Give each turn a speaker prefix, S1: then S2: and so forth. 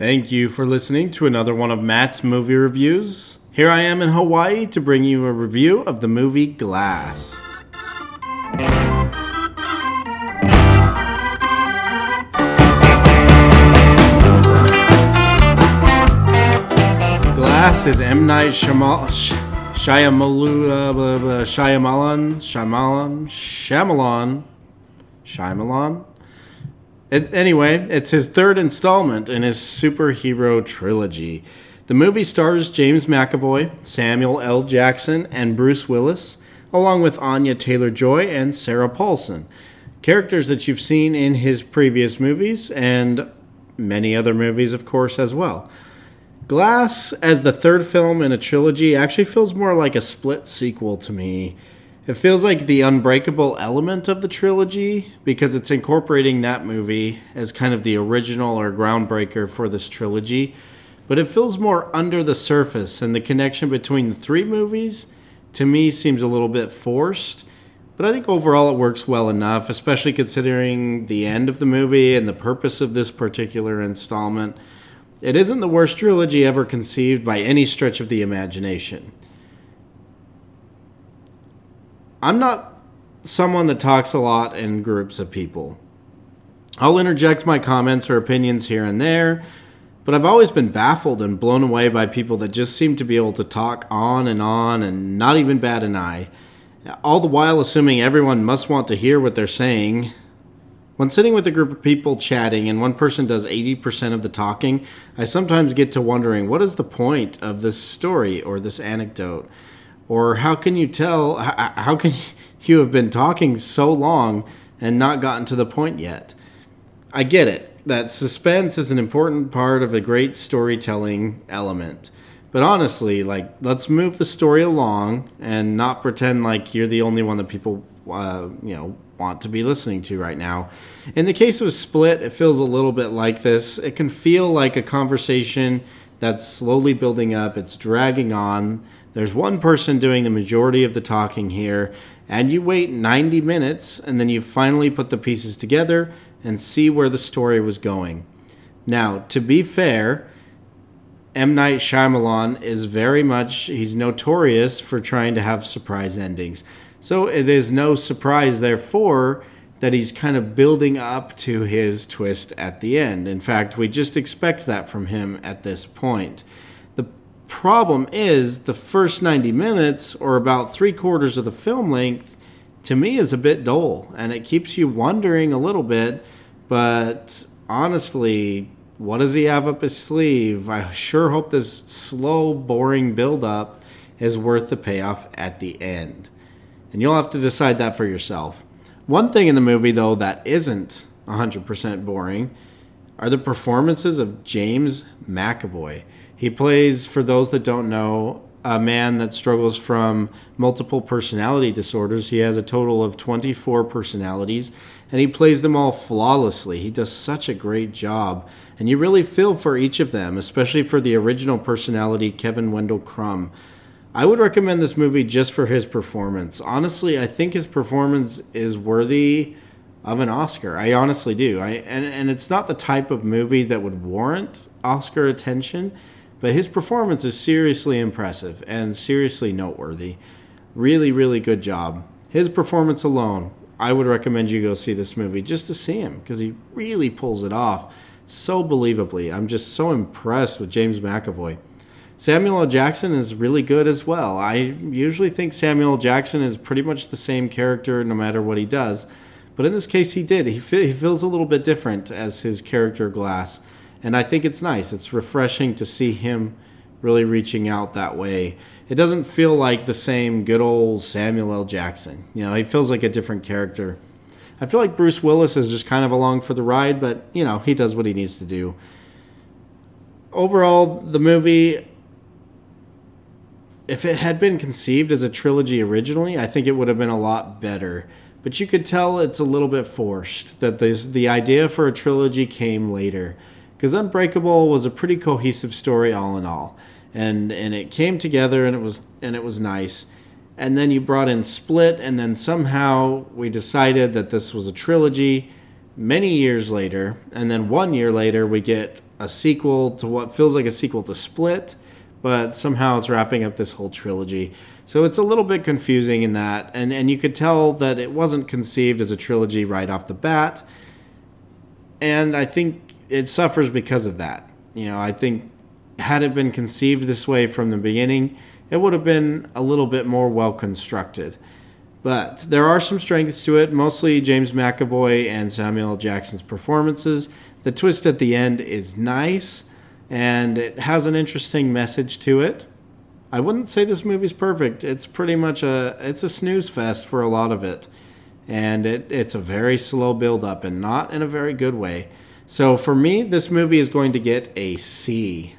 S1: Thank you for listening to another one of Matt's movie reviews. Here I am in Hawaii to bring you a review of the movie Glass. Glass is M. Night uh, Shyamalan, Shyamalan, Shyamalan, Shyamalan, Shyamalan, Shyamalan, it, anyway, it's his third installment in his superhero trilogy. The movie stars James McAvoy, Samuel L. Jackson, and Bruce Willis, along with Anya Taylor Joy and Sarah Paulson. Characters that you've seen in his previous movies and many other movies, of course, as well. Glass, as the third film in a trilogy, actually feels more like a split sequel to me it feels like the unbreakable element of the trilogy because it's incorporating that movie as kind of the original or groundbreaker for this trilogy. But it feels more under the surface, and the connection between the three movies to me seems a little bit forced. But I think overall it works well enough, especially considering the end of the movie and the purpose of this particular installment. It isn't the worst trilogy ever conceived by any stretch of the imagination. I'm not someone that talks a lot in groups of people. I'll interject my comments or opinions here and there, but I've always been baffled and blown away by people that just seem to be able to talk on and on and not even bat an eye, all the while assuming everyone must want to hear what they're saying. When sitting with a group of people chatting and one person does 80% of the talking, I sometimes get to wondering what is the point of this story or this anecdote? Or how can you tell? How can you have been talking so long and not gotten to the point yet? I get it that suspense is an important part of a great storytelling element. But honestly, like, let's move the story along and not pretend like you're the only one that people, uh, you know, want to be listening to right now. In the case of Split, it feels a little bit like this. It can feel like a conversation that's slowly building up, it's dragging on. There's one person doing the majority of the talking here, and you wait 90 minutes and then you finally put the pieces together and see where the story was going. Now, to be fair, M. Night Shyamalan is very much, he's notorious for trying to have surprise endings. So it is no surprise, therefore, that he's kind of building up to his twist at the end. In fact, we just expect that from him at this point problem is the first 90 minutes or about three quarters of the film length to me is a bit dull and it keeps you wondering a little bit but honestly what does he have up his sleeve? I sure hope this slow boring build up is worth the payoff at the end. And you'll have to decide that for yourself. One thing in the movie though that isn't 100% boring are the performances of james mcavoy he plays, for those that don't know, a man that struggles from multiple personality disorders. He has a total of 24 personalities, and he plays them all flawlessly. He does such a great job, and you really feel for each of them, especially for the original personality, Kevin Wendell Crumb. I would recommend this movie just for his performance. Honestly, I think his performance is worthy of an Oscar. I honestly do. I and, and it's not the type of movie that would warrant Oscar attention but his performance is seriously impressive and seriously noteworthy. Really, really good job. His performance alone, I would recommend you go see this movie just to see him because he really pulls it off so believably. I'm just so impressed with James McAvoy. Samuel L. Jackson is really good as well. I usually think Samuel L. Jackson is pretty much the same character no matter what he does, but in this case he did. He, he feels a little bit different as his character Glass and I think it's nice. It's refreshing to see him really reaching out that way. It doesn't feel like the same good old Samuel L. Jackson. You know, he feels like a different character. I feel like Bruce Willis is just kind of along for the ride, but you know, he does what he needs to do. Overall, the movie if it had been conceived as a trilogy originally, I think it would have been a lot better. But you could tell it's a little bit forced that this, the idea for a trilogy came later because Unbreakable was a pretty cohesive story all in all, and and it came together and it was and it was nice. And then you brought in Split, and then somehow we decided that this was a trilogy. Many years later, and then one year later, we get a sequel to what feels like a sequel to Split, but somehow it's wrapping up this whole trilogy. So it's a little bit confusing in that, and and you could tell that it wasn't conceived as a trilogy right off the bat, and I think it suffers because of that. You know, I think had it been conceived this way from the beginning, it would have been a little bit more well constructed. But there are some strengths to it, mostly James McAvoy and Samuel Jackson's performances. The twist at the end is nice, and it has an interesting message to it. I wouldn't say this movie's perfect. It's pretty much a it's a snooze fest for a lot of it. And it, it's a very slow build up and not in a very good way. So for me, this movie is going to get a C.